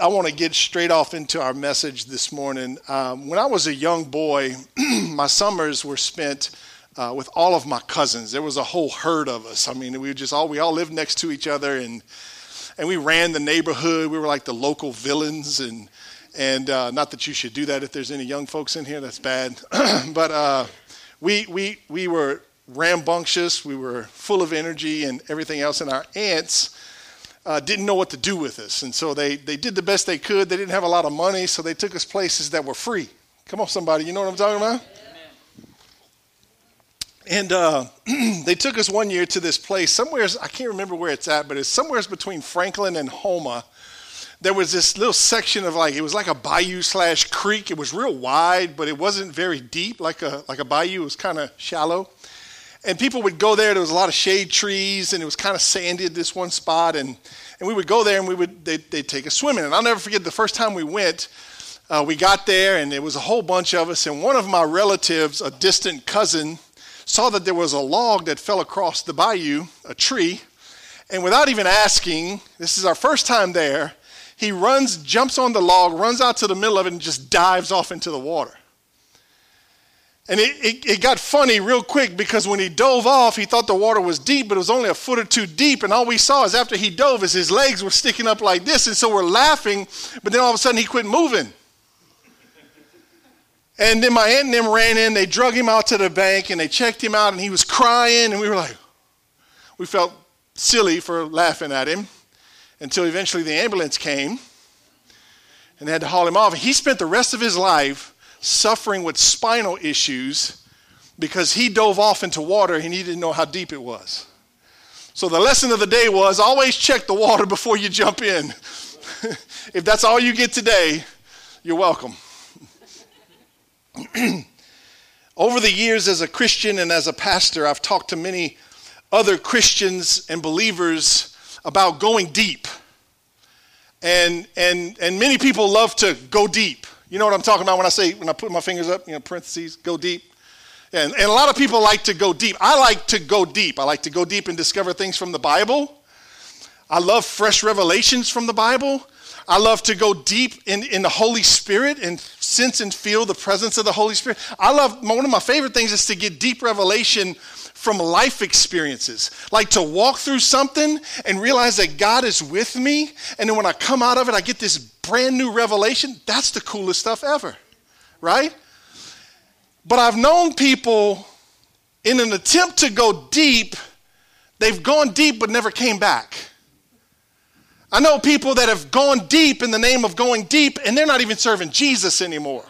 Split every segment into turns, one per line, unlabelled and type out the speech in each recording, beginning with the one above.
I want to get straight off into our message this morning. Um, when I was a young boy, my summers were spent uh, with all of my cousins. There was a whole herd of us. I mean, we just all we all lived next to each other, and and we ran the neighborhood. We were like the local villains, and and uh, not that you should do that if there's any young folks in here. That's bad, but uh, we we we were rambunctious. We were full of energy and everything else. And our aunts uh, didn't know what to do with us, and so they they did the best they could. They didn't have a lot of money, so they took us places that were free. Come on, somebody, you know what I'm talking about? And uh, they took us one year to this place, somewhere, I can't remember where it's at, but it's somewhere between Franklin and Houma. There was this little section of like, it was like a bayou slash creek. It was real wide, but it wasn't very deep, like a, like a bayou. It was kind of shallow. And people would go there. There was a lot of shade trees, and it was kind of sandy at this one spot. And, and we would go there, and we would, they'd, they'd take us swimming. And I'll never forget the first time we went, uh, we got there, and there was a whole bunch of us. And one of my relatives, a distant cousin, saw that there was a log that fell across the bayou, a tree, and without even asking, this is our first time there, he runs, jumps on the log, runs out to the middle of it, and just dives off into the water. And it, it, it, got funny real quick because when he dove off, he thought the water was deep, but it was only a foot or two deep. And all we saw is after he dove, is his legs were sticking up like this. And so we're laughing, but then all of a sudden he quit moving. And then my aunt and them ran in, they drug him out to the bank and they checked him out and he was crying and we were like, we felt silly for laughing at him until eventually the ambulance came and they had to haul him off. He spent the rest of his life suffering with spinal issues because he dove off into water and he didn't know how deep it was. So the lesson of the day was always check the water before you jump in. if that's all you get today, you're welcome. Over the years, as a Christian and as a pastor, I've talked to many other Christians and believers about going deep. And, and, and many people love to go deep. You know what I'm talking about when I say, when I put my fingers up, you know, parentheses, go deep. And, and a lot of people like to go deep. I like to go deep. I like to go deep and discover things from the Bible. I love fresh revelations from the Bible. I love to go deep in, in the Holy Spirit and sense and feel the presence of the Holy Spirit. I love, one of my favorite things is to get deep revelation from life experiences. Like to walk through something and realize that God is with me. And then when I come out of it, I get this brand new revelation. That's the coolest stuff ever, right? But I've known people in an attempt to go deep, they've gone deep but never came back. I know people that have gone deep in the name of going deep, and they're not even serving Jesus anymore.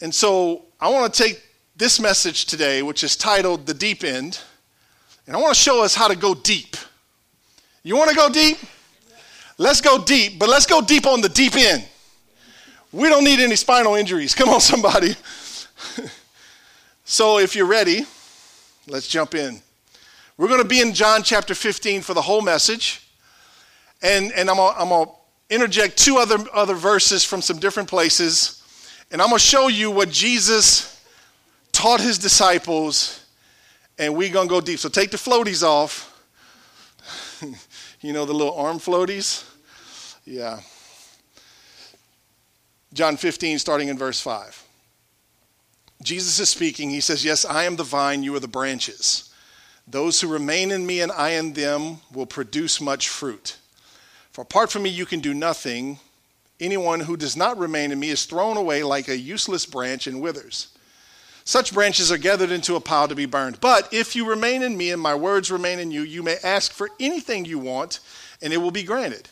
And so I want to take this message today, which is titled The Deep End, and I want to show us how to go deep. You want to go deep? Let's go deep, but let's go deep on the deep end. We don't need any spinal injuries. Come on, somebody. so if you're ready, let's jump in. We're going to be in John chapter 15 for the whole message. And, and I'm going to interject two other, other verses from some different places. And I'm going to show you what Jesus taught his disciples. And we're going to go deep. So take the floaties off. you know, the little arm floaties? Yeah. John 15, starting in verse 5. Jesus is speaking. He says, Yes, I am the vine, you are the branches. Those who remain in me and I in them will produce much fruit. For apart from me, you can do nothing. Anyone who does not remain in me is thrown away like a useless branch and withers. Such branches are gathered into a pile to be burned. But if you remain in me and my words remain in you, you may ask for anything you want, and it will be granted.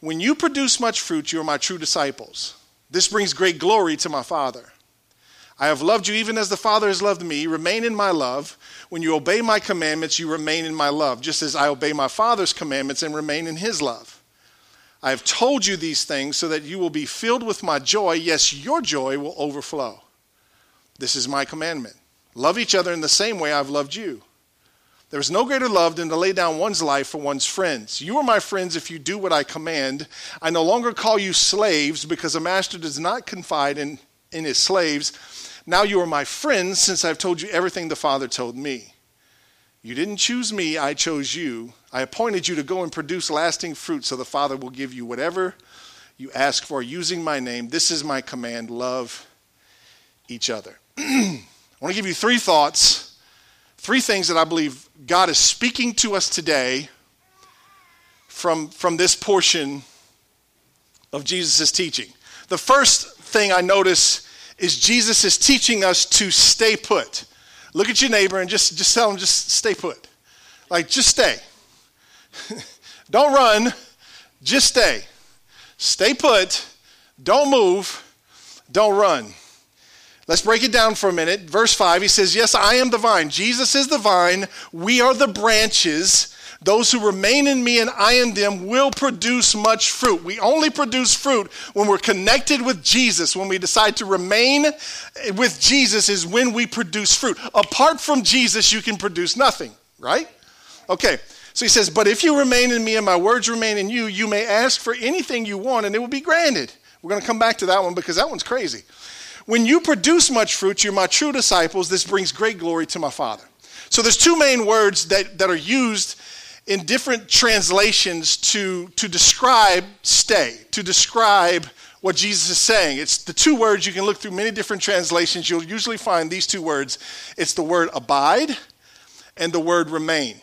When you produce much fruit, you are my true disciples. This brings great glory to my Father. I have loved you even as the Father has loved me. Remain in my love. When you obey my commandments, you remain in my love, just as I obey my Father's commandments and remain in his love. I have told you these things so that you will be filled with my joy. Yes, your joy will overflow. This is my commandment. Love each other in the same way I've loved you. There is no greater love than to lay down one's life for one's friends. You are my friends if you do what I command. I no longer call you slaves because a master does not confide in, in his slaves now you are my friends since I've told you everything the Father told me. You didn't choose me, I chose you. I appointed you to go and produce lasting fruit so the Father will give you whatever you ask for using my name. This is my command love each other. I want to give you three thoughts, three things that I believe God is speaking to us today from, from this portion of Jesus' teaching. The first thing I notice is Jesus is teaching us to stay put. Look at your neighbor and just, just tell him, just stay put. Like, just stay. Don't run, just stay. Stay put, don't move, don't run. Let's break it down for a minute. Verse 5, he says, Yes, I am the vine. Jesus is the vine. We are the branches. Those who remain in me and I in them will produce much fruit. We only produce fruit when we're connected with Jesus. When we decide to remain with Jesus, is when we produce fruit. Apart from Jesus, you can produce nothing, right? Okay, so he says, But if you remain in me and my words remain in you, you may ask for anything you want and it will be granted. We're going to come back to that one because that one's crazy. When you produce much fruit, you're my true disciples. This brings great glory to my Father. So there's two main words that, that are used in different translations to, to describe stay, to describe what Jesus is saying. It's the two words you can look through many different translations. You'll usually find these two words it's the word abide and the word remain.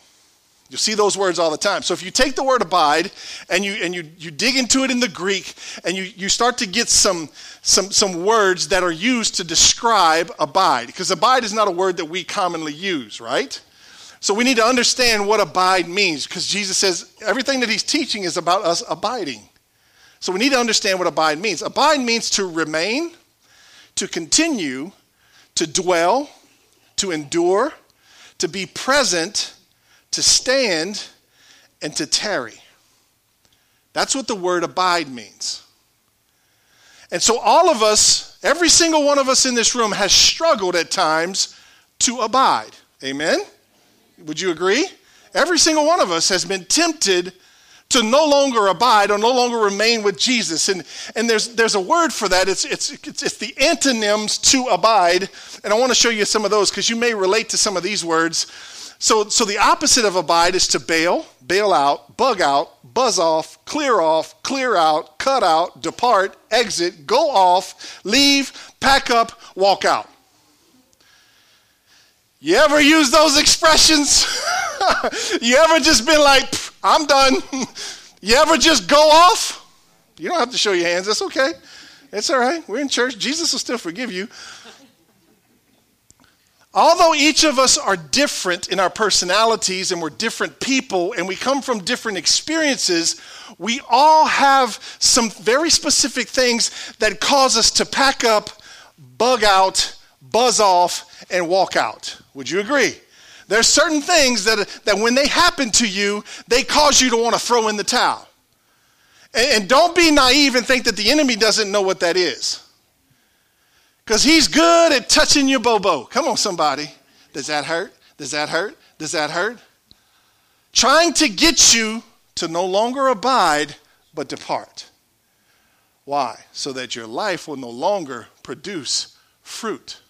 You'll see those words all the time. So if you take the word abide and you and you, you dig into it in the Greek and you, you start to get some, some some words that are used to describe abide, because abide is not a word that we commonly use, right? So we need to understand what abide means because Jesus says everything that he's teaching is about us abiding. So we need to understand what abide means. Abide means to remain, to continue, to dwell, to endure, to be present, to stand, and to tarry. That's what the word abide means. And so all of us, every single one of us in this room has struggled at times to abide. Amen? Would you agree? Every single one of us has been tempted to no longer abide or no longer remain with Jesus. And, and there's, there's a word for that. It's, it's, it's, it's the antonyms to abide. And I want to show you some of those because you may relate to some of these words. So, so the opposite of abide is to bail, bail out, bug out, buzz off, clear off, clear out, cut out, depart, exit, go off, leave, pack up, walk out. You ever use those expressions? you ever just been like, I'm done? you ever just go off? You don't have to show your hands. That's okay. It's all right. We're in church. Jesus will still forgive you. Although each of us are different in our personalities and we're different people and we come from different experiences, we all have some very specific things that cause us to pack up, bug out, buzz off, and walk out. Would you agree? There's certain things that, that when they happen to you, they cause you to want to throw in the towel. And, and don't be naive and think that the enemy doesn't know what that is. Because he's good at touching your bobo. Come on, somebody. Does that hurt? Does that hurt? Does that hurt? Trying to get you to no longer abide, but depart. Why? So that your life will no longer produce fruit.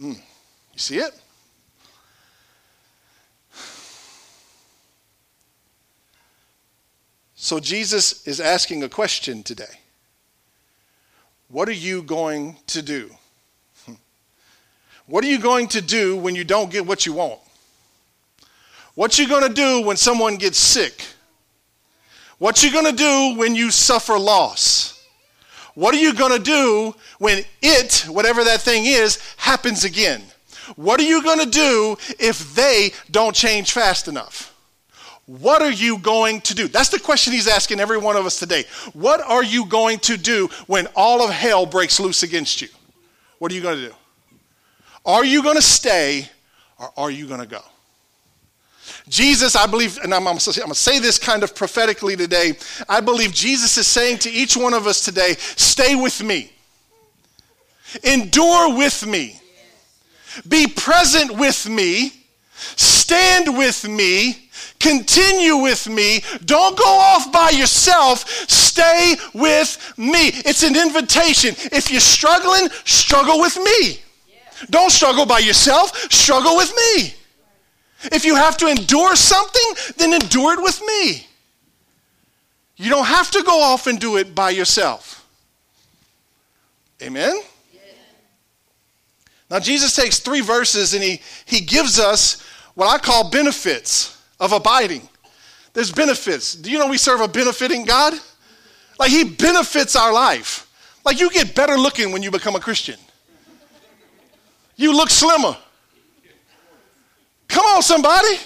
Mm. You see it? So Jesus is asking a question today. What are you going to do? What are you going to do when you don't get what you want? What you going to do when someone gets sick? What you going to do when you suffer loss? What are you going to do when it, whatever that thing is, happens again? What are you going to do if they don't change fast enough? What are you going to do? That's the question he's asking every one of us today. What are you going to do when all of hell breaks loose against you? What are you going to do? Are you going to stay or are you going to go? Jesus, I believe, and I'm, I'm going to say this kind of prophetically today. I believe Jesus is saying to each one of us today, stay with me, endure with me. Be present with me. Stand with me. Continue with me. Don't go off by yourself. Stay with me. It's an invitation. If you're struggling, struggle with me. Don't struggle by yourself. Struggle with me. If you have to endure something, then endure it with me. You don't have to go off and do it by yourself. Amen? Now, Jesus takes three verses and he, he gives us what I call benefits of abiding. There's benefits. Do you know we serve a benefiting God? Like, He benefits our life. Like, you get better looking when you become a Christian, you look slimmer. Come on, somebody.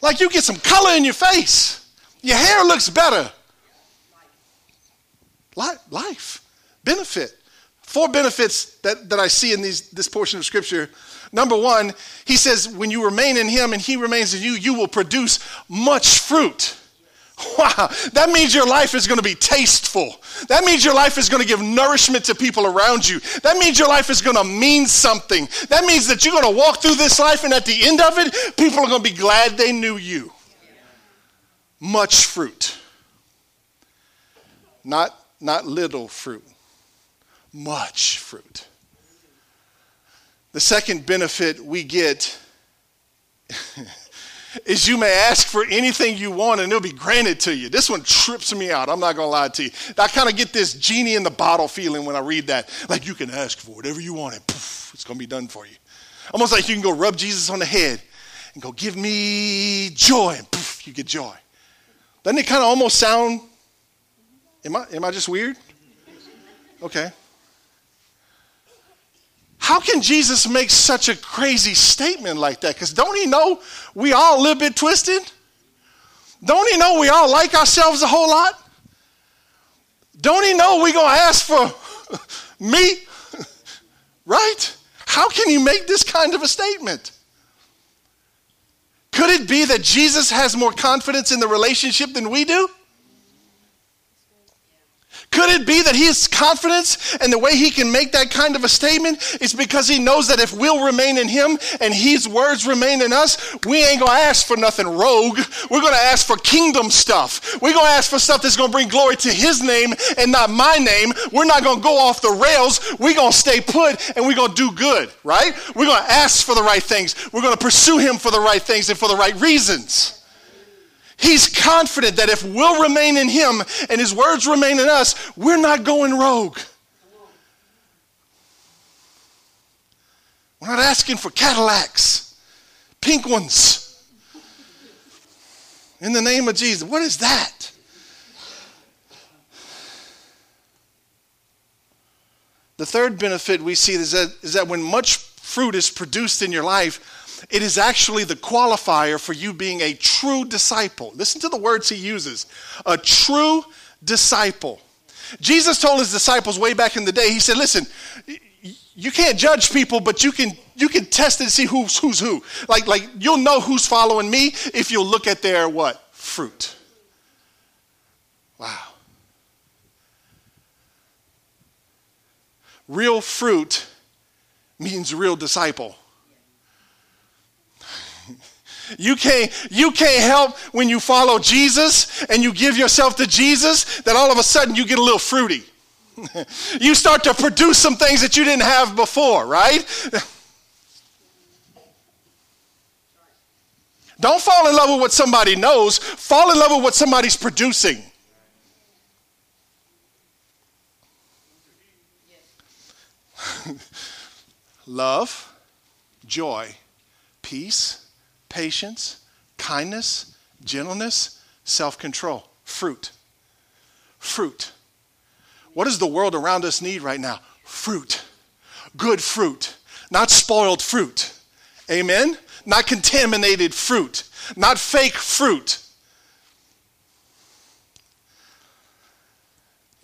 Like, you get some color in your face, your hair looks better. Life, benefit. Four benefits that, that I see in these, this portion of Scripture. Number one, he says, when you remain in him and he remains in you, you will produce much fruit. Wow, that means your life is going to be tasteful. That means your life is going to give nourishment to people around you. That means your life is going to mean something. That means that you're going to walk through this life, and at the end of it, people are going to be glad they knew you. Much fruit. Not, not little fruit much fruit. The second benefit we get is you may ask for anything you want and it'll be granted to you. This one trips me out. I'm not going to lie to you. I kind of get this genie in the bottle feeling when I read that. Like you can ask for whatever you want and poof, it's going to be done for you. Almost like you can go rub Jesus on the head and go, Give me joy, and poof, you get joy. Doesn't it kind of almost sound, am I, am I just weird? Okay. How can Jesus make such a crazy statement like that? Because don't he know we all a little bit twisted? Don't he know we all like ourselves a whole lot? Don't he know we're going to ask for meat? right? How can he make this kind of a statement? Could it be that Jesus has more confidence in the relationship than we do? Could it be that his confidence and the way he can make that kind of a statement is because he knows that if we'll remain in him and his words remain in us, we ain't gonna ask for nothing rogue. We're gonna ask for kingdom stuff. We're gonna ask for stuff that's gonna bring glory to his name and not my name. We're not gonna go off the rails. We're gonna stay put and we're gonna do good, right? We're gonna ask for the right things. We're gonna pursue him for the right things and for the right reasons. He's confident that if we'll remain in him and his words remain in us, we're not going rogue. We're not asking for Cadillacs, pink ones. In the name of Jesus. What is that? The third benefit we see is that, is that when much fruit is produced in your life, it is actually the qualifier for you being a true disciple. Listen to the words he uses a true disciple. Jesus told his disciples way back in the day, he said, Listen, you can't judge people, but you can you can test and see who's who's who. Like like you'll know who's following me if you'll look at their what? Fruit. Wow. Real fruit means real disciple. You can't, you can't help when you follow Jesus and you give yourself to Jesus that all of a sudden you get a little fruity. you start to produce some things that you didn't have before, right? Don't fall in love with what somebody knows, fall in love with what somebody's producing. Love, joy, peace patience, kindness, gentleness, self control. Fruit. Fruit. What does the world around us need right now? Fruit. Good fruit, not spoiled fruit. Amen? Not contaminated fruit, not fake fruit.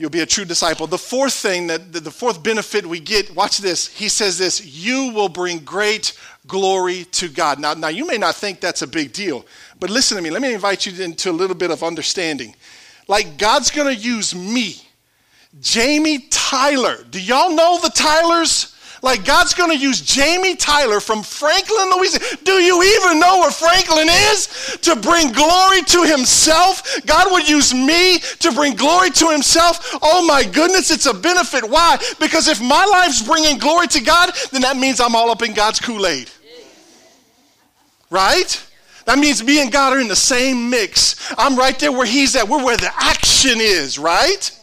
You'll be a true disciple. The fourth thing that the fourth benefit we get, watch this. He says this, you will bring great glory to God. Now, now you may not think that's a big deal, but listen to me. Let me invite you into a little bit of understanding. Like God's going to use me, Jamie Tyler. Do y'all know the Tylers? Like God's going to use Jamie Tyler from Franklin, Louisiana. Do you even know where Franklin is? To bring glory to himself. God would use me to bring glory to himself. Oh my goodness, it's a benefit. Why? Because if my life's bringing glory to God, then that means I'm all up in God's Kool Aid. right? That means me and God are in the same mix. I'm right there where He's at. We're where the action is, right?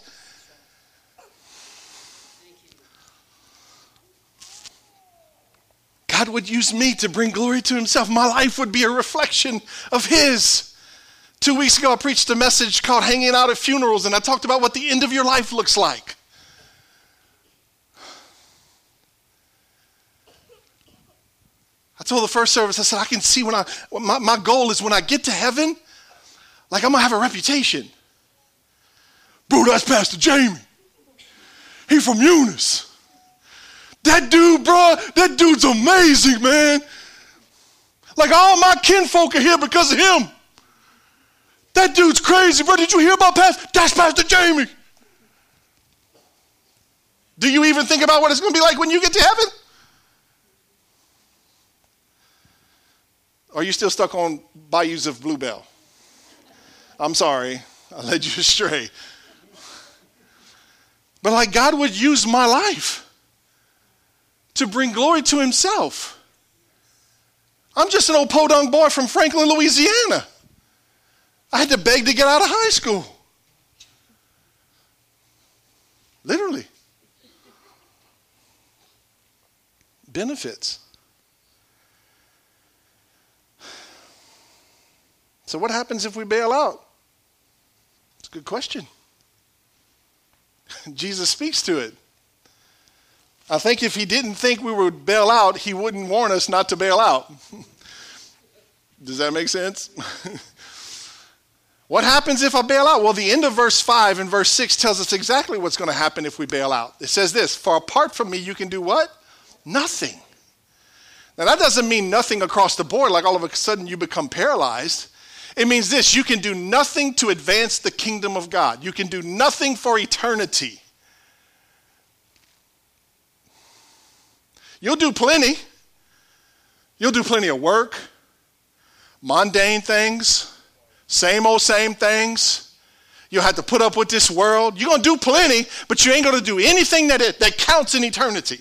God would use me to bring glory to Himself. My life would be a reflection of His. Two weeks ago, I preached a message called Hanging Out at Funerals, and I talked about what the end of your life looks like. I told the first service, I said, I can see when I, my, my goal is when I get to heaven, like I'm gonna have a reputation. Bro, that's Pastor Jamie. He from Eunice. That dude, bro, that dude's amazing, man. Like all my kinfolk are here because of him. That dude's crazy, bro. Did you hear about Pastor? That's Pastor Jamie. Do you even think about what it's going to be like when you get to heaven? Are you still stuck on bayous of Bluebell? I'm sorry, I led you astray. But like God would use my life to bring glory to himself. I'm just an old podunk boy from Franklin, Louisiana. I had to beg to get out of high school. Literally. Benefits. So, what happens if we bail out? It's a good question. Jesus speaks to it. I think if he didn't think we would bail out, he wouldn't warn us not to bail out. Does that make sense? What happens if I bail out? Well, the end of verse 5 and verse 6 tells us exactly what's going to happen if we bail out. It says this For apart from me, you can do what? Nothing. Now, that doesn't mean nothing across the board, like all of a sudden you become paralyzed. It means this you can do nothing to advance the kingdom of God, you can do nothing for eternity. You'll do plenty. You'll do plenty of work, mundane things same old same things. You'll have to put up with this world. You're going to do plenty, but you ain't going to do anything that, it, that counts in eternity.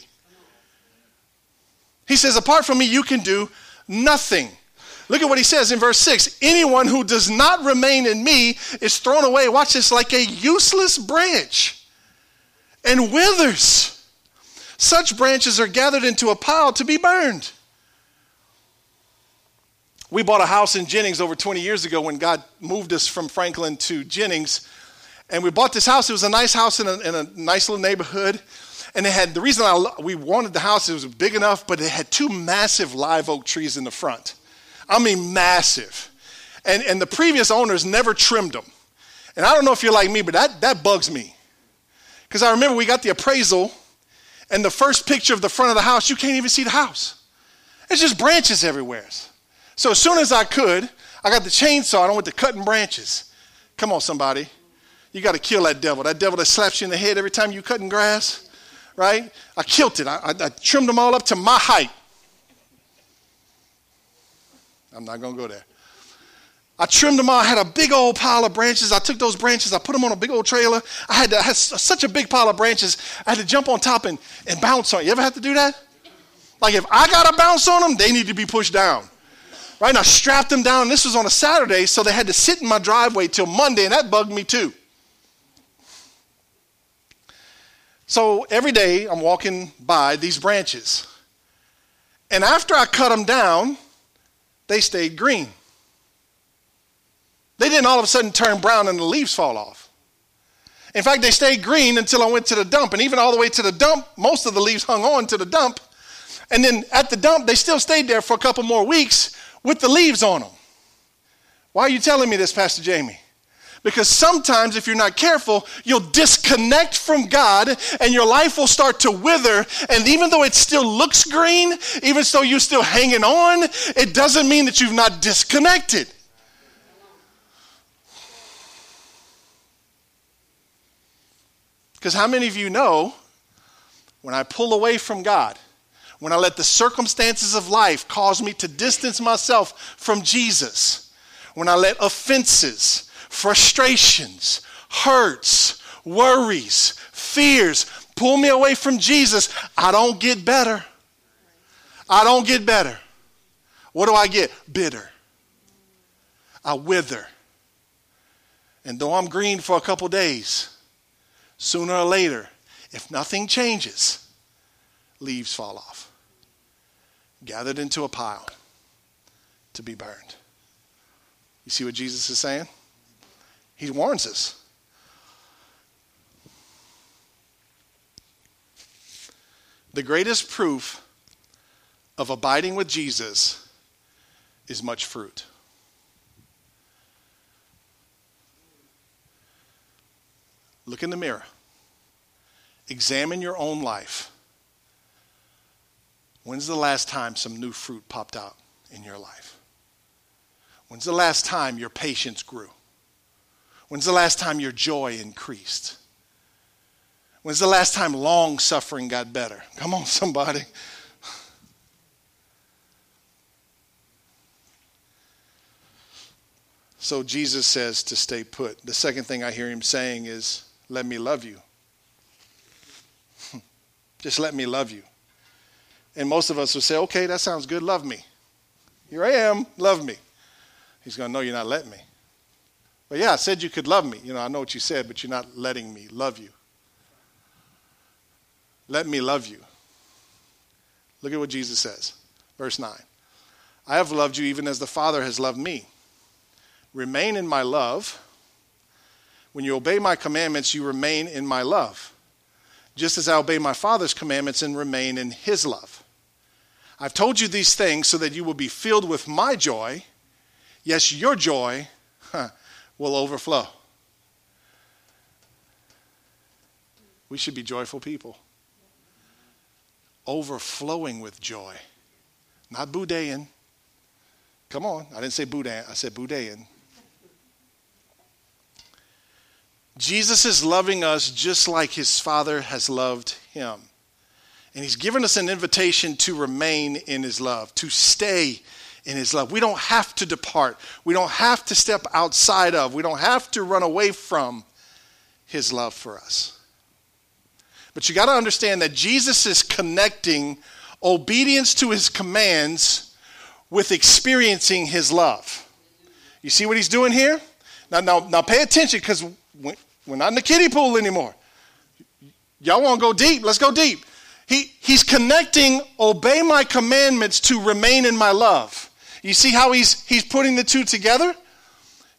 He says, apart from me, you can do nothing. Look at what he says in verse 6 Anyone who does not remain in me is thrown away, watch this, like a useless branch and withers. Such branches are gathered into a pile to be burned. We bought a house in Jennings over 20 years ago when God moved us from Franklin to Jennings. And we bought this house. It was a nice house in a, in a nice little neighborhood. And it had the reason I, we wanted the house, it was big enough, but it had two massive live oak trees in the front. I mean, massive. And, and the previous owners never trimmed them. And I don't know if you're like me, but that, that bugs me. Because I remember we got the appraisal, and the first picture of the front of the house, you can't even see the house. It's just branches everywhere. So as soon as I could, I got the chainsaw and I went to cutting branches. Come on, somebody. You got to kill that devil. That devil that slaps you in the head every time you cutting grass, right? I killed it. I, I, I trimmed them all up to my height. I'm not going to go there. I trimmed them all. I had a big old pile of branches. I took those branches, I put them on a big old trailer. I had, to, I had such a big pile of branches, I had to jump on top and, and bounce on. You ever have to do that? Like if I got to bounce on them, they need to be pushed down. Right? And I strapped them down. This was on a Saturday, so they had to sit in my driveway till Monday, and that bugged me too. So every day I'm walking by these branches. And after I cut them down, they stayed green. They didn't all of a sudden turn brown and the leaves fall off. In fact, they stayed green until I went to the dump. And even all the way to the dump, most of the leaves hung on to the dump. And then at the dump, they still stayed there for a couple more weeks with the leaves on them. Why are you telling me this, Pastor Jamie? Because sometimes, if you're not careful, you'll disconnect from God and your life will start to wither. And even though it still looks green, even though you're still hanging on, it doesn't mean that you've not disconnected. Because how many of you know when I pull away from God, when I let the circumstances of life cause me to distance myself from Jesus, when I let offenses, frustrations, hurts, worries, fears pull me away from Jesus, I don't get better. I don't get better. What do I get? Bitter. I wither. And though I'm green for a couple days, sooner or later, if nothing changes, leaves fall off, gathered into a pile to be burned. You see what Jesus is saying? He warns us. The greatest proof of abiding with Jesus is much fruit. Look in the mirror. Examine your own life. When's the last time some new fruit popped out in your life? When's the last time your patience grew? When's the last time your joy increased? When's the last time long suffering got better? Come on, somebody. So Jesus says to stay put. The second thing I hear him saying is, let me love you. Just let me love you. And most of us would say, okay, that sounds good, love me. Here I am, love me. He's going, no, you're not letting me. But yeah, I said you could love me. You know, I know what you said, but you're not letting me love you. Let me love you. Look at what Jesus says. Verse 9 I have loved you even as the Father has loved me. Remain in my love. When you obey my commandments, you remain in my love, just as I obey my Father's commandments and remain in his love. I've told you these things so that you will be filled with my joy. Yes, your joy huh, will overflow. We should be joyful people, overflowing with joy, not Budean. Come on, I didn't say Budan, I said Budean. Jesus is loving us just like his Father has loved him. And he's given us an invitation to remain in his love, to stay in his love. We don't have to depart. We don't have to step outside of. We don't have to run away from his love for us. But you got to understand that Jesus is connecting obedience to his commands with experiencing his love. You see what he's doing here? Now, now, now pay attention because we're not in the kiddie pool anymore. Y'all want to go deep? Let's go deep. He, he's connecting obey my commandments to remain in my love. You see how he's, he's putting the two together?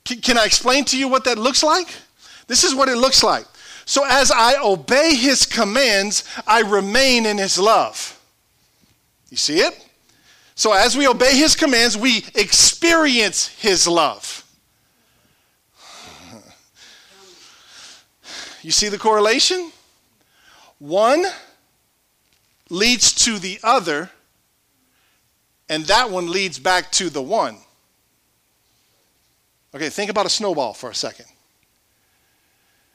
Can, can I explain to you what that looks like? This is what it looks like. So as I obey his commands, I remain in his love. You see it? So as we obey his commands, we experience his love. You see the correlation? One leads to the other, and that one leads back to the one. Okay, think about a snowball for a second.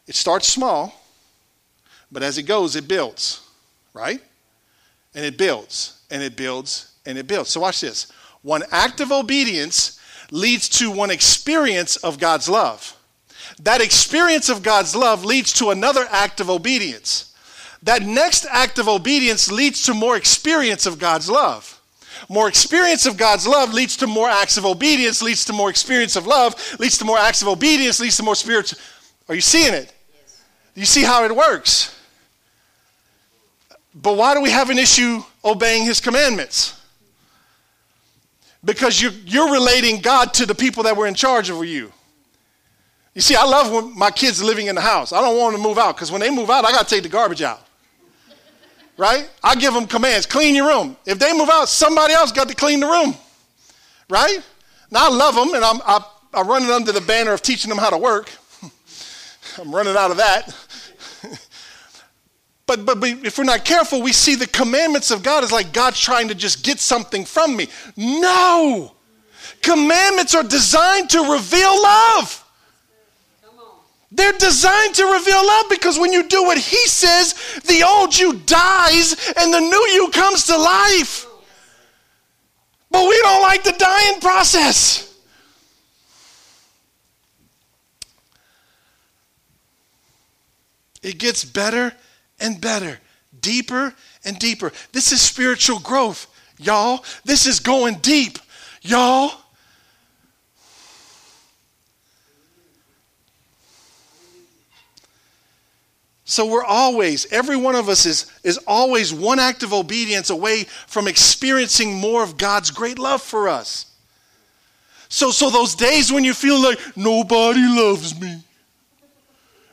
It starts small, but as it goes, it builds, right? And it builds, and it builds, and it builds. So, watch this. One act of obedience leads to one experience of God's love. That experience of God's love leads to another act of obedience. That next act of obedience leads to more experience of God's love. More experience of God's love leads to more acts of obedience, leads to more experience of love, leads to more acts of obedience, leads to more spiritual. Are you seeing it? You see how it works? But why do we have an issue obeying his commandments? Because you're, you're relating God to the people that were in charge of you. You see, I love when my kids living in the house. I don't want them to move out because when they move out, I got to take the garbage out. Right? I give them commands clean your room. If they move out, somebody else got to clean the room. Right? Now, I love them and I'm, I, I run under the banner of teaching them how to work. I'm running out of that. but, but, but if we're not careful, we see the commandments of God as like God's trying to just get something from me. No! Commandments are designed to reveal love. They're designed to reveal love because when you do what he says, the old you dies and the new you comes to life. But we don't like the dying process. It gets better and better, deeper and deeper. This is spiritual growth, y'all. This is going deep. Y'all, So we're always, every one of us is, is always one act of obedience away from experiencing more of God's great love for us. So, so those days when you feel like nobody loves me,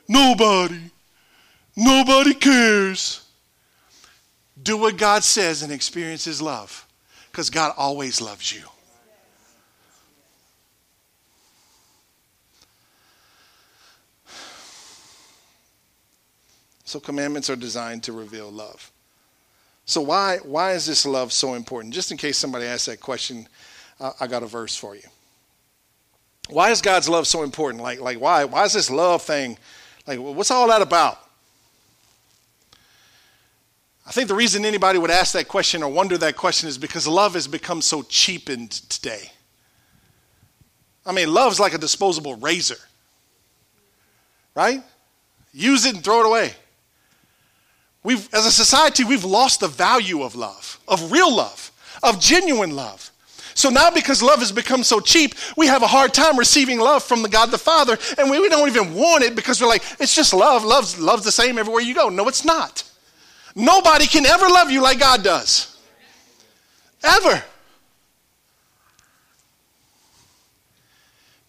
nobody, nobody cares, do what God says and experience His love because God always loves you. So commandments are designed to reveal love. So why why is this love so important? Just in case somebody asks that question, uh, I got a verse for you. Why is God's love so important? Like like why why is this love thing like what's all that about? I think the reason anybody would ask that question or wonder that question is because love has become so cheapened today. I mean, love's like a disposable razor, right? Use it and throw it away. We've, as a society, we've lost the value of love, of real love, of genuine love. So now, because love has become so cheap, we have a hard time receiving love from the God the Father, and we, we don't even want it because we're like, it's just love. Love's, love's the same everywhere you go. No, it's not. Nobody can ever love you like God does. Ever.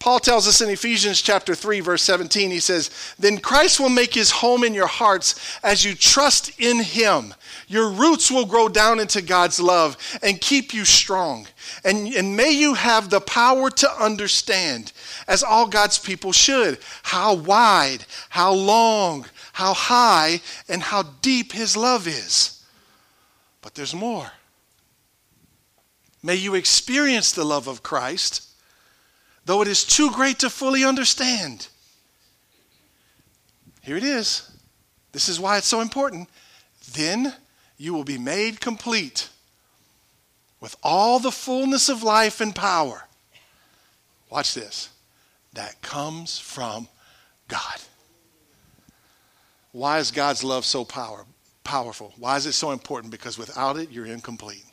Paul tells us in Ephesians chapter 3 verse 17 he says, "Then Christ will make his home in your hearts as you trust in him. Your roots will grow down into God's love and keep you strong. And, and may you have the power to understand, as all God's people should, how wide, how long, how high, and how deep his love is. But there's more. May you experience the love of Christ." Though it is too great to fully understand. Here it is. This is why it's so important. Then you will be made complete with all the fullness of life and power. Watch this. That comes from God. Why is God's love so power, powerful? Why is it so important? Because without it, you're incomplete.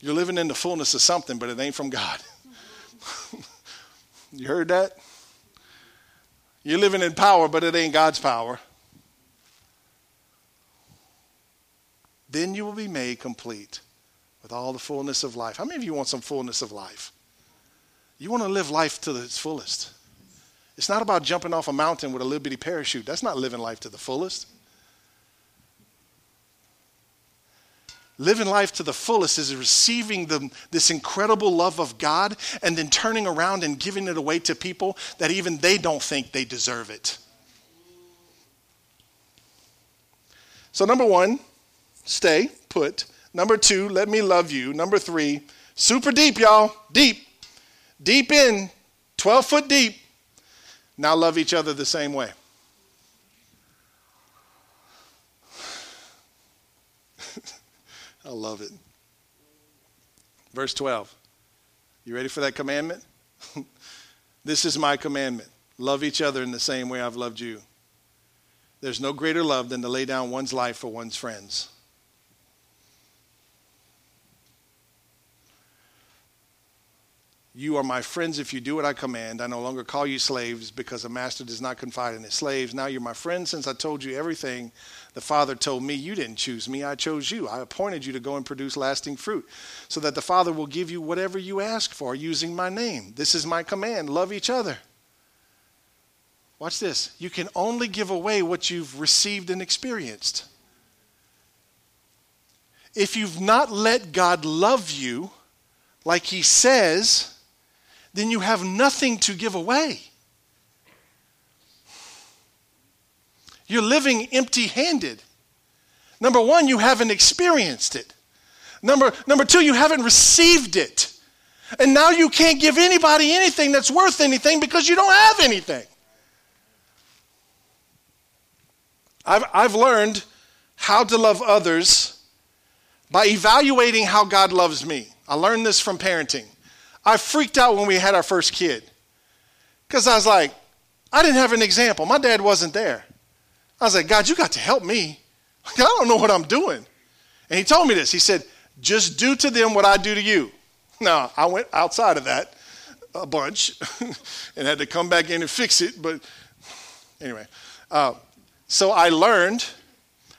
You're living in the fullness of something, but it ain't from God. you heard that? You're living in power, but it ain't God's power. Then you will be made complete with all the fullness of life. How many of you want some fullness of life? You want to live life to its fullest. It's not about jumping off a mountain with a little bitty parachute. That's not living life to the fullest. Living life to the fullest is receiving the, this incredible love of God and then turning around and giving it away to people that even they don't think they deserve it. So, number one, stay put. Number two, let me love you. Number three, super deep, y'all. Deep. Deep in, 12 foot deep. Now love each other the same way. I love it. Verse 12. You ready for that commandment? this is my commandment love each other in the same way I've loved you. There's no greater love than to lay down one's life for one's friends. You are my friends if you do what I command. I no longer call you slaves because a master does not confide in his slaves. Now you're my friends since I told you everything the Father told me. You didn't choose me, I chose you. I appointed you to go and produce lasting fruit so that the Father will give you whatever you ask for using my name. This is my command love each other. Watch this. You can only give away what you've received and experienced. If you've not let God love you like He says, then you have nothing to give away. You're living empty handed. Number one, you haven't experienced it. Number, number two, you haven't received it. And now you can't give anybody anything that's worth anything because you don't have anything. I've, I've learned how to love others by evaluating how God loves me. I learned this from parenting. I freaked out when we had our first kid because I was like, I didn't have an example. My dad wasn't there. I was like, God, you got to help me. I don't know what I'm doing. And he told me this. He said, just do to them what I do to you. Now, I went outside of that a bunch and had to come back in and fix it. But anyway, uh, so I learned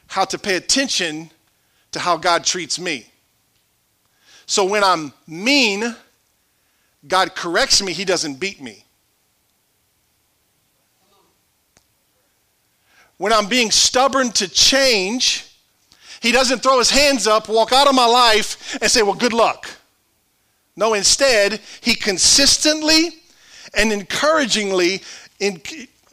how to pay attention to how God treats me. So when I'm mean, God corrects me, He doesn't beat me. When I'm being stubborn to change, He doesn't throw His hands up, walk out of my life, and say, Well, good luck. No, instead, He consistently and encouragingly, in,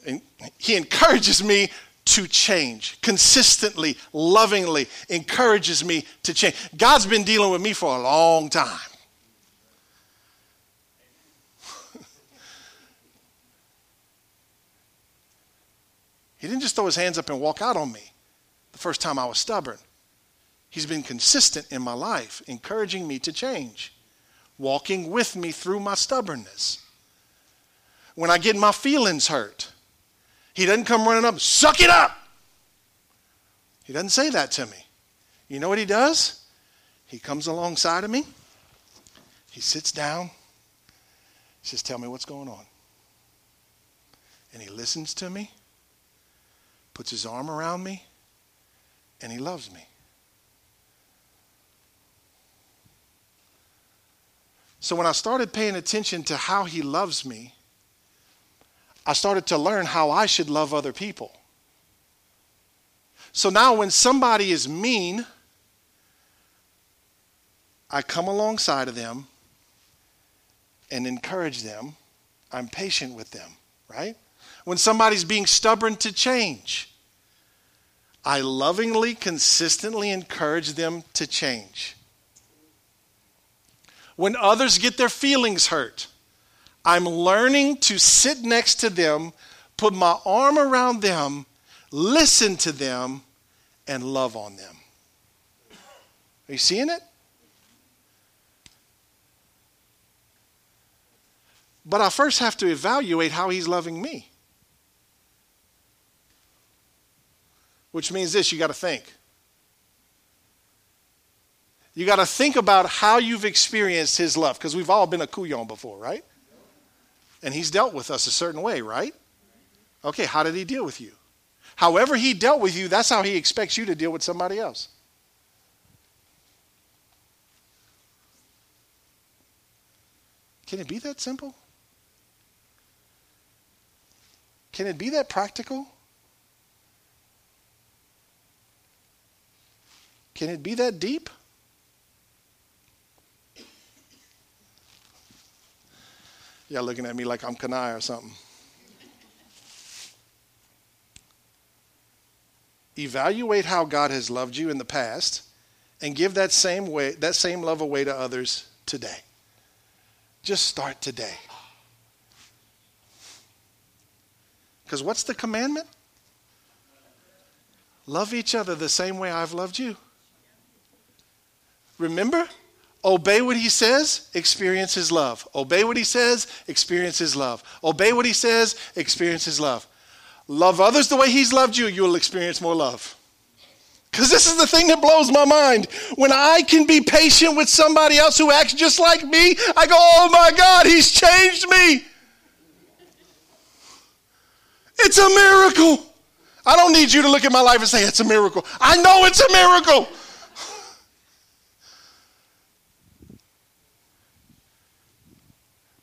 in, He encourages me to change consistently, lovingly, encourages me to change. God's been dealing with me for a long time. He didn't just throw his hands up and walk out on me the first time I was stubborn. He's been consistent in my life, encouraging me to change, walking with me through my stubbornness. When I get my feelings hurt, he doesn't come running up, suck it up. He doesn't say that to me. You know what he does? He comes alongside of me. He sits down. He says, Tell me what's going on. And he listens to me, puts his arm around me, and he loves me. So when I started paying attention to how he loves me, I started to learn how I should love other people. So now when somebody is mean, I come alongside of them and encourage them. I'm patient with them, right? When somebody's being stubborn to change, I lovingly, consistently encourage them to change. When others get their feelings hurt, I'm learning to sit next to them, put my arm around them, listen to them, and love on them. Are you seeing it? But I first have to evaluate how he's loving me. Which means this you got to think. You got to think about how you've experienced his love, because we've all been a couillon before, right? And he's dealt with us a certain way, right? Okay, how did he deal with you? However, he dealt with you, that's how he expects you to deal with somebody else. Can it be that simple? Can it be that practical? Can it be that deep? Y'all looking at me like I'm Kanai or something. Evaluate how God has loved you in the past and give that same way that same love away to others today. Just start today. Because what's the commandment? Love each other the same way I've loved you. Remember? Obey what he says, experience his love. Obey what he says, experience his love. Obey what he says, experience his love. Love others the way he's loved you, you'll experience more love. Because this is the thing that blows my mind. When I can be patient with somebody else who acts just like me, I go, oh my God, he's changed me. It's a miracle. I don't need you to look at my life and say, it's a miracle. I know it's a miracle.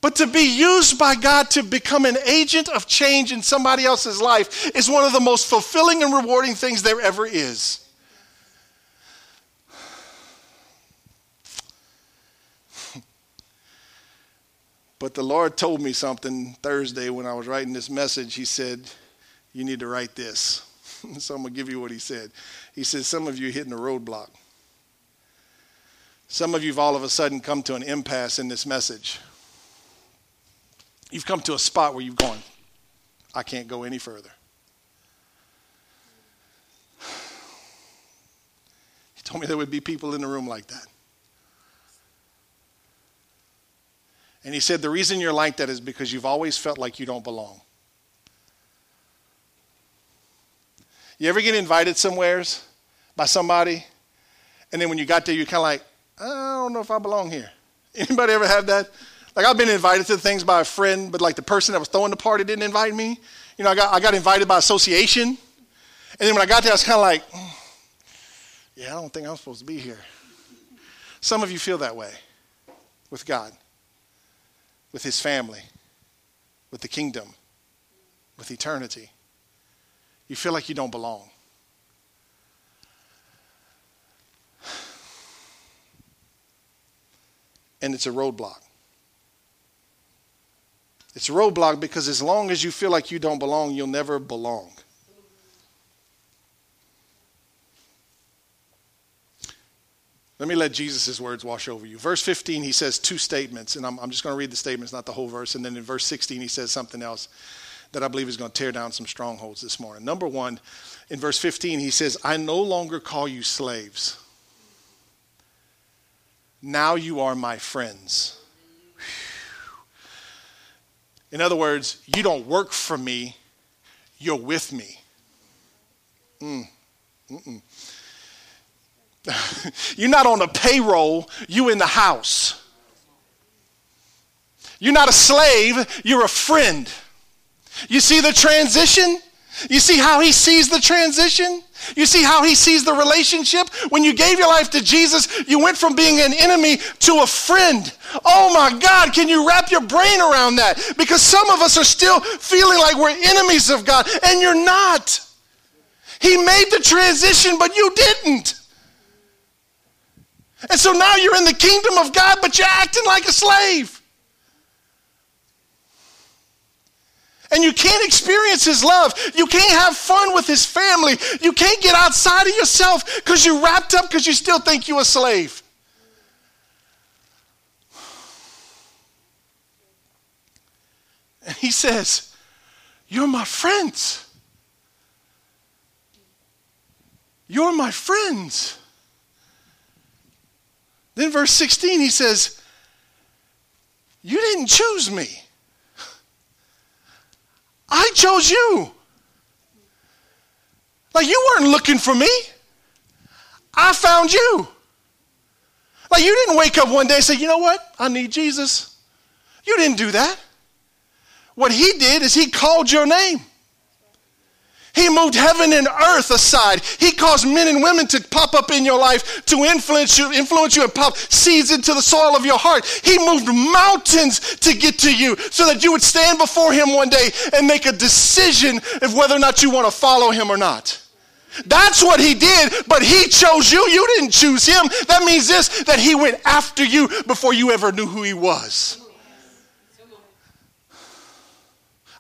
But to be used by God to become an agent of change in somebody else's life is one of the most fulfilling and rewarding things there ever is. But the Lord told me something Thursday when I was writing this message. He said, You need to write this. so I'm going to give you what he said. He said, Some of you hitting a roadblock. Some of you have all of a sudden come to an impasse in this message. You've come to a spot where you've gone, I can't go any further. He told me there would be people in the room like that. And he said, The reason you're like that is because you've always felt like you don't belong. You ever get invited somewheres by somebody And then when you got there, you're kind of like, I don't know if I belong here. Anybody ever have that? Like I've been invited to things by a friend, but like the person that was throwing the party didn't invite me. You know, I got, I got invited by association. And then when I got there, I was kind of like, mm, yeah, I don't think I'm supposed to be here. Some of you feel that way with God, with His family, with the kingdom, with eternity. You feel like you don't belong. And it's a roadblock. It's a roadblock because as long as you feel like you don't belong, you'll never belong. Let me let Jesus' words wash over you. Verse 15, he says two statements, and I'm, I'm just going to read the statements, not the whole verse. And then in verse 16, he says something else that I believe is going to tear down some strongholds this morning. Number one, in verse 15, he says, I no longer call you slaves. Now you are my friends. In other words, you don't work for me, you're with me. Mm. you're not on a payroll, you in the house. You're not a slave, you're a friend. You see the transition? You see how he sees the transition? You see how he sees the relationship? When you gave your life to Jesus, you went from being an enemy to a friend. Oh my God, can you wrap your brain around that? Because some of us are still feeling like we're enemies of God, and you're not. He made the transition, but you didn't. And so now you're in the kingdom of God, but you're acting like a slave. And you can't experience his love. You can't have fun with his family. You can't get outside of yourself because you're wrapped up because you still think you're a slave. And he says, You're my friends. You're my friends. Then, verse 16, he says, You didn't choose me. I chose you. Like you weren't looking for me. I found you. Like you didn't wake up one day and say, you know what? I need Jesus. You didn't do that. What he did is he called your name. He moved heaven and earth aside. He caused men and women to pop up in your life to influence you, influence you and pop seeds into the soil of your heart. He moved mountains to get to you so that you would stand before him one day and make a decision of whether or not you want to follow him or not. That's what he did, but he chose you. You didn't choose him. That means this that he went after you before you ever knew who he was.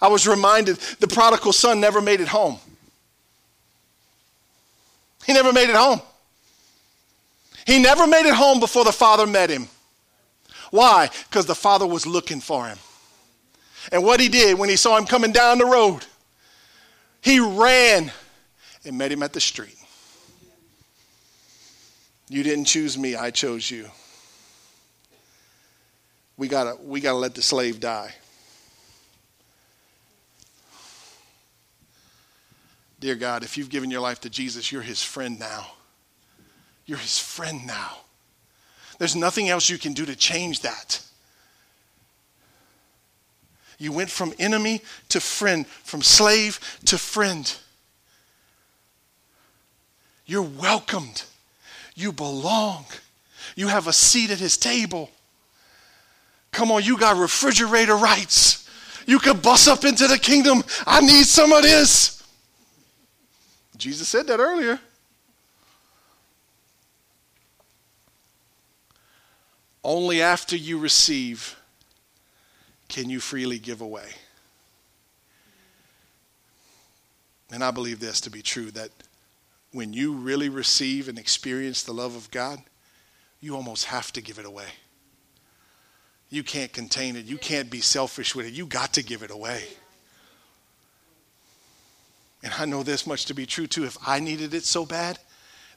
I was reminded the prodigal son never made it home. He never made it home. He never made it home before the father met him. Why? Because the father was looking for him. And what he did when he saw him coming down the road, he ran and met him at the street. You didn't choose me, I chose you. We gotta, we gotta let the slave die. Dear God, if you've given your life to Jesus, you're his friend now. You're his friend now. There's nothing else you can do to change that. You went from enemy to friend, from slave to friend. You're welcomed. You belong. You have a seat at his table. Come on, you got refrigerator rights. You could bust up into the kingdom. I need some of this. Jesus said that earlier. Only after you receive can you freely give away. And I believe this to be true that when you really receive and experience the love of God, you almost have to give it away. You can't contain it. You can't be selfish with it. You got to give it away. And I know this much to be true too. If I needed it so bad,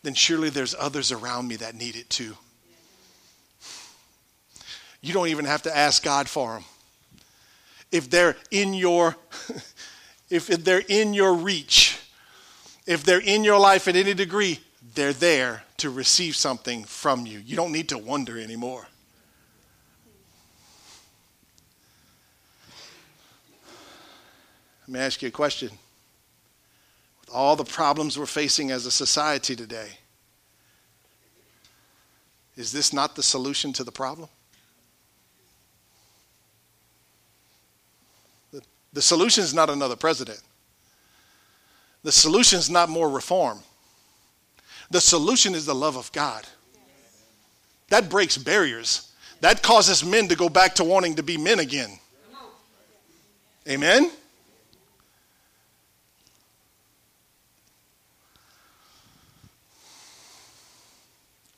then surely there's others around me that need it too. You don't even have to ask God for them. If they're in your if they're in your reach, if they're in your life at any degree, they're there to receive something from you. You don't need to wonder anymore. Let me ask you a question. All the problems we're facing as a society today, is this not the solution to the problem? The, the solution is not another president. The solution is not more reform. The solution is the love of God. That breaks barriers. That causes men to go back to wanting to be men again. Amen?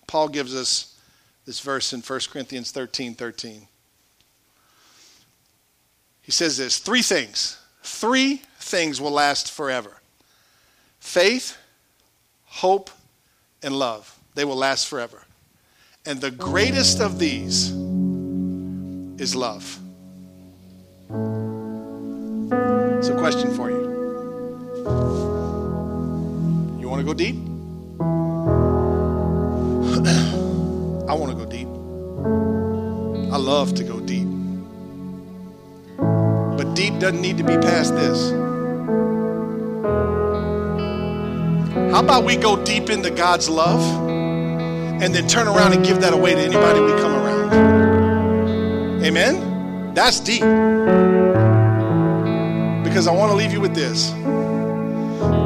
Paul gives us this verse in 1 Corinthians 13 13. He says this three things. Three things will last forever faith, hope, and love. They will last forever. And the greatest of these is love. It's a question for you. You want to go deep? I want to go deep. I love to go deep. But deep doesn't need to be past this. How about we go deep into God's love and then turn around and give that away to anybody we come around? Amen? That's deep. Because I want to leave you with this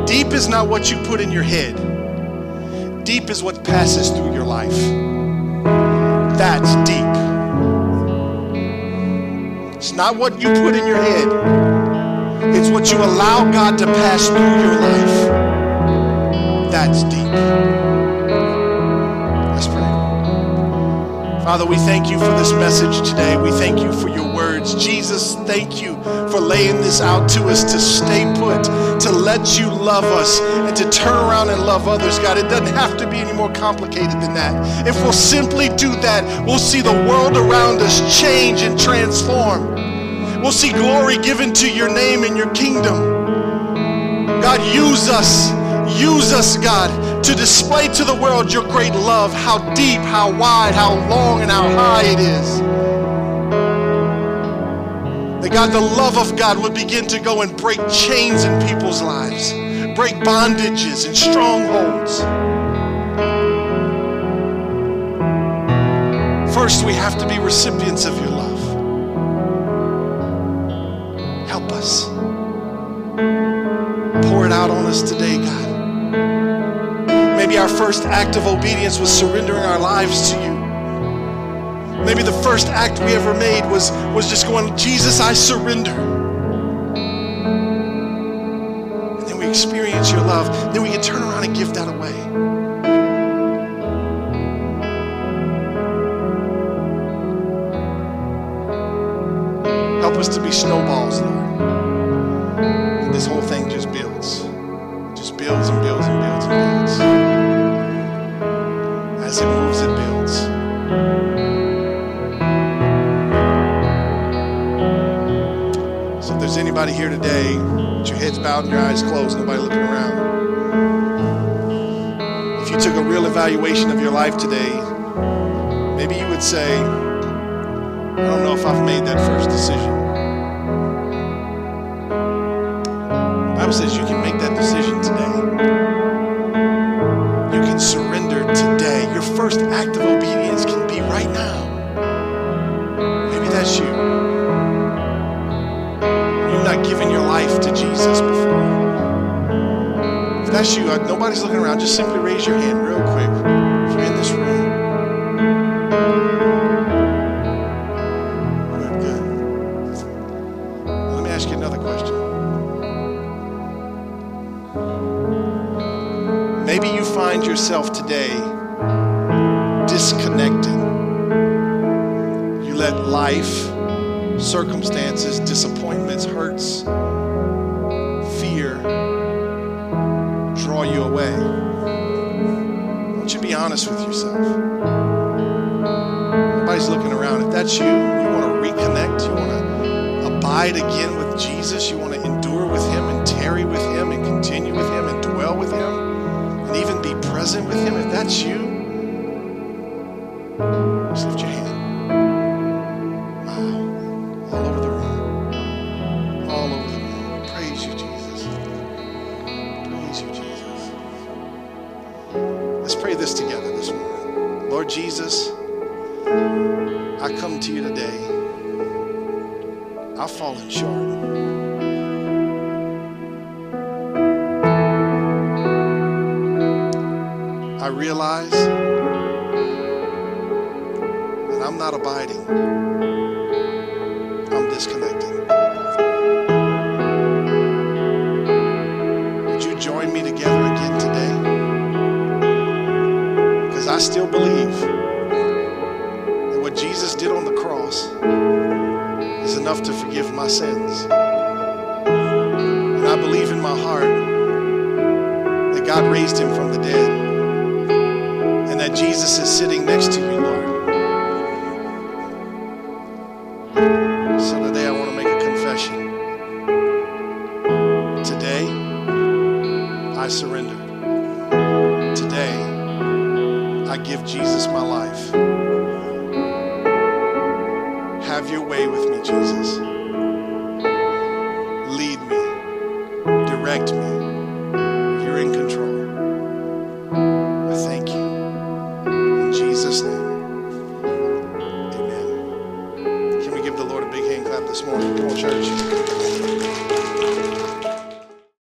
deep is not what you put in your head, deep is what passes through your life. That's deep. It's not what you put in your head, it's what you allow God to pass through your life. That's deep. Let's pray. Father, we thank you for this message today. We thank you for your Jesus, thank you for laying this out to us to stay put, to let you love us, and to turn around and love others. God, it doesn't have to be any more complicated than that. If we'll simply do that, we'll see the world around us change and transform. We'll see glory given to your name and your kingdom. God, use us Use us, God, to display to the world your great love, how deep, how wide, how long, and how high it is. God, the love of God would begin to go and break chains in people's lives, break bondages and strongholds. First, we have to be recipients of your love. Help us. Pour it out on us today, God. Maybe our first act of obedience was surrendering our lives to you. Maybe the first act we ever made was, was just going, Jesus, I surrender. And then we experience your love. Then we can turn around and give that away. Help us to be snowballs, Lord. And this whole thing just builds. Just builds and builds anybody here today, with your heads bowed and your eyes closed, nobody looking around. If you took a real evaluation of your life today, maybe you would say, I don't know if I've made that first decision. The Bible says you can make that decision today. You can surrender today. Your first act of obedience can be right now. Given your life to Jesus before. If that's you, nobody's looking around. Just simply raise your hand real quick. If you're in this room. Good. Let me ask you another question. Maybe you find yourself today disconnected. You let life, circumstances, disappointments, hurts, fear draw you away. Won't you be honest with yourself? Nobody's looking around. If that's you, you want to reconnect, you want to abide again with Jesus, you pray this together this morning. Lord Jesus, I come to you today. I've fallen short. I realize that I'm not abiding. Still believe that what Jesus did on the cross is enough to forgive my sins. And I believe in my heart that God raised him from the dead and that Jesus is sitting next to you, Lord.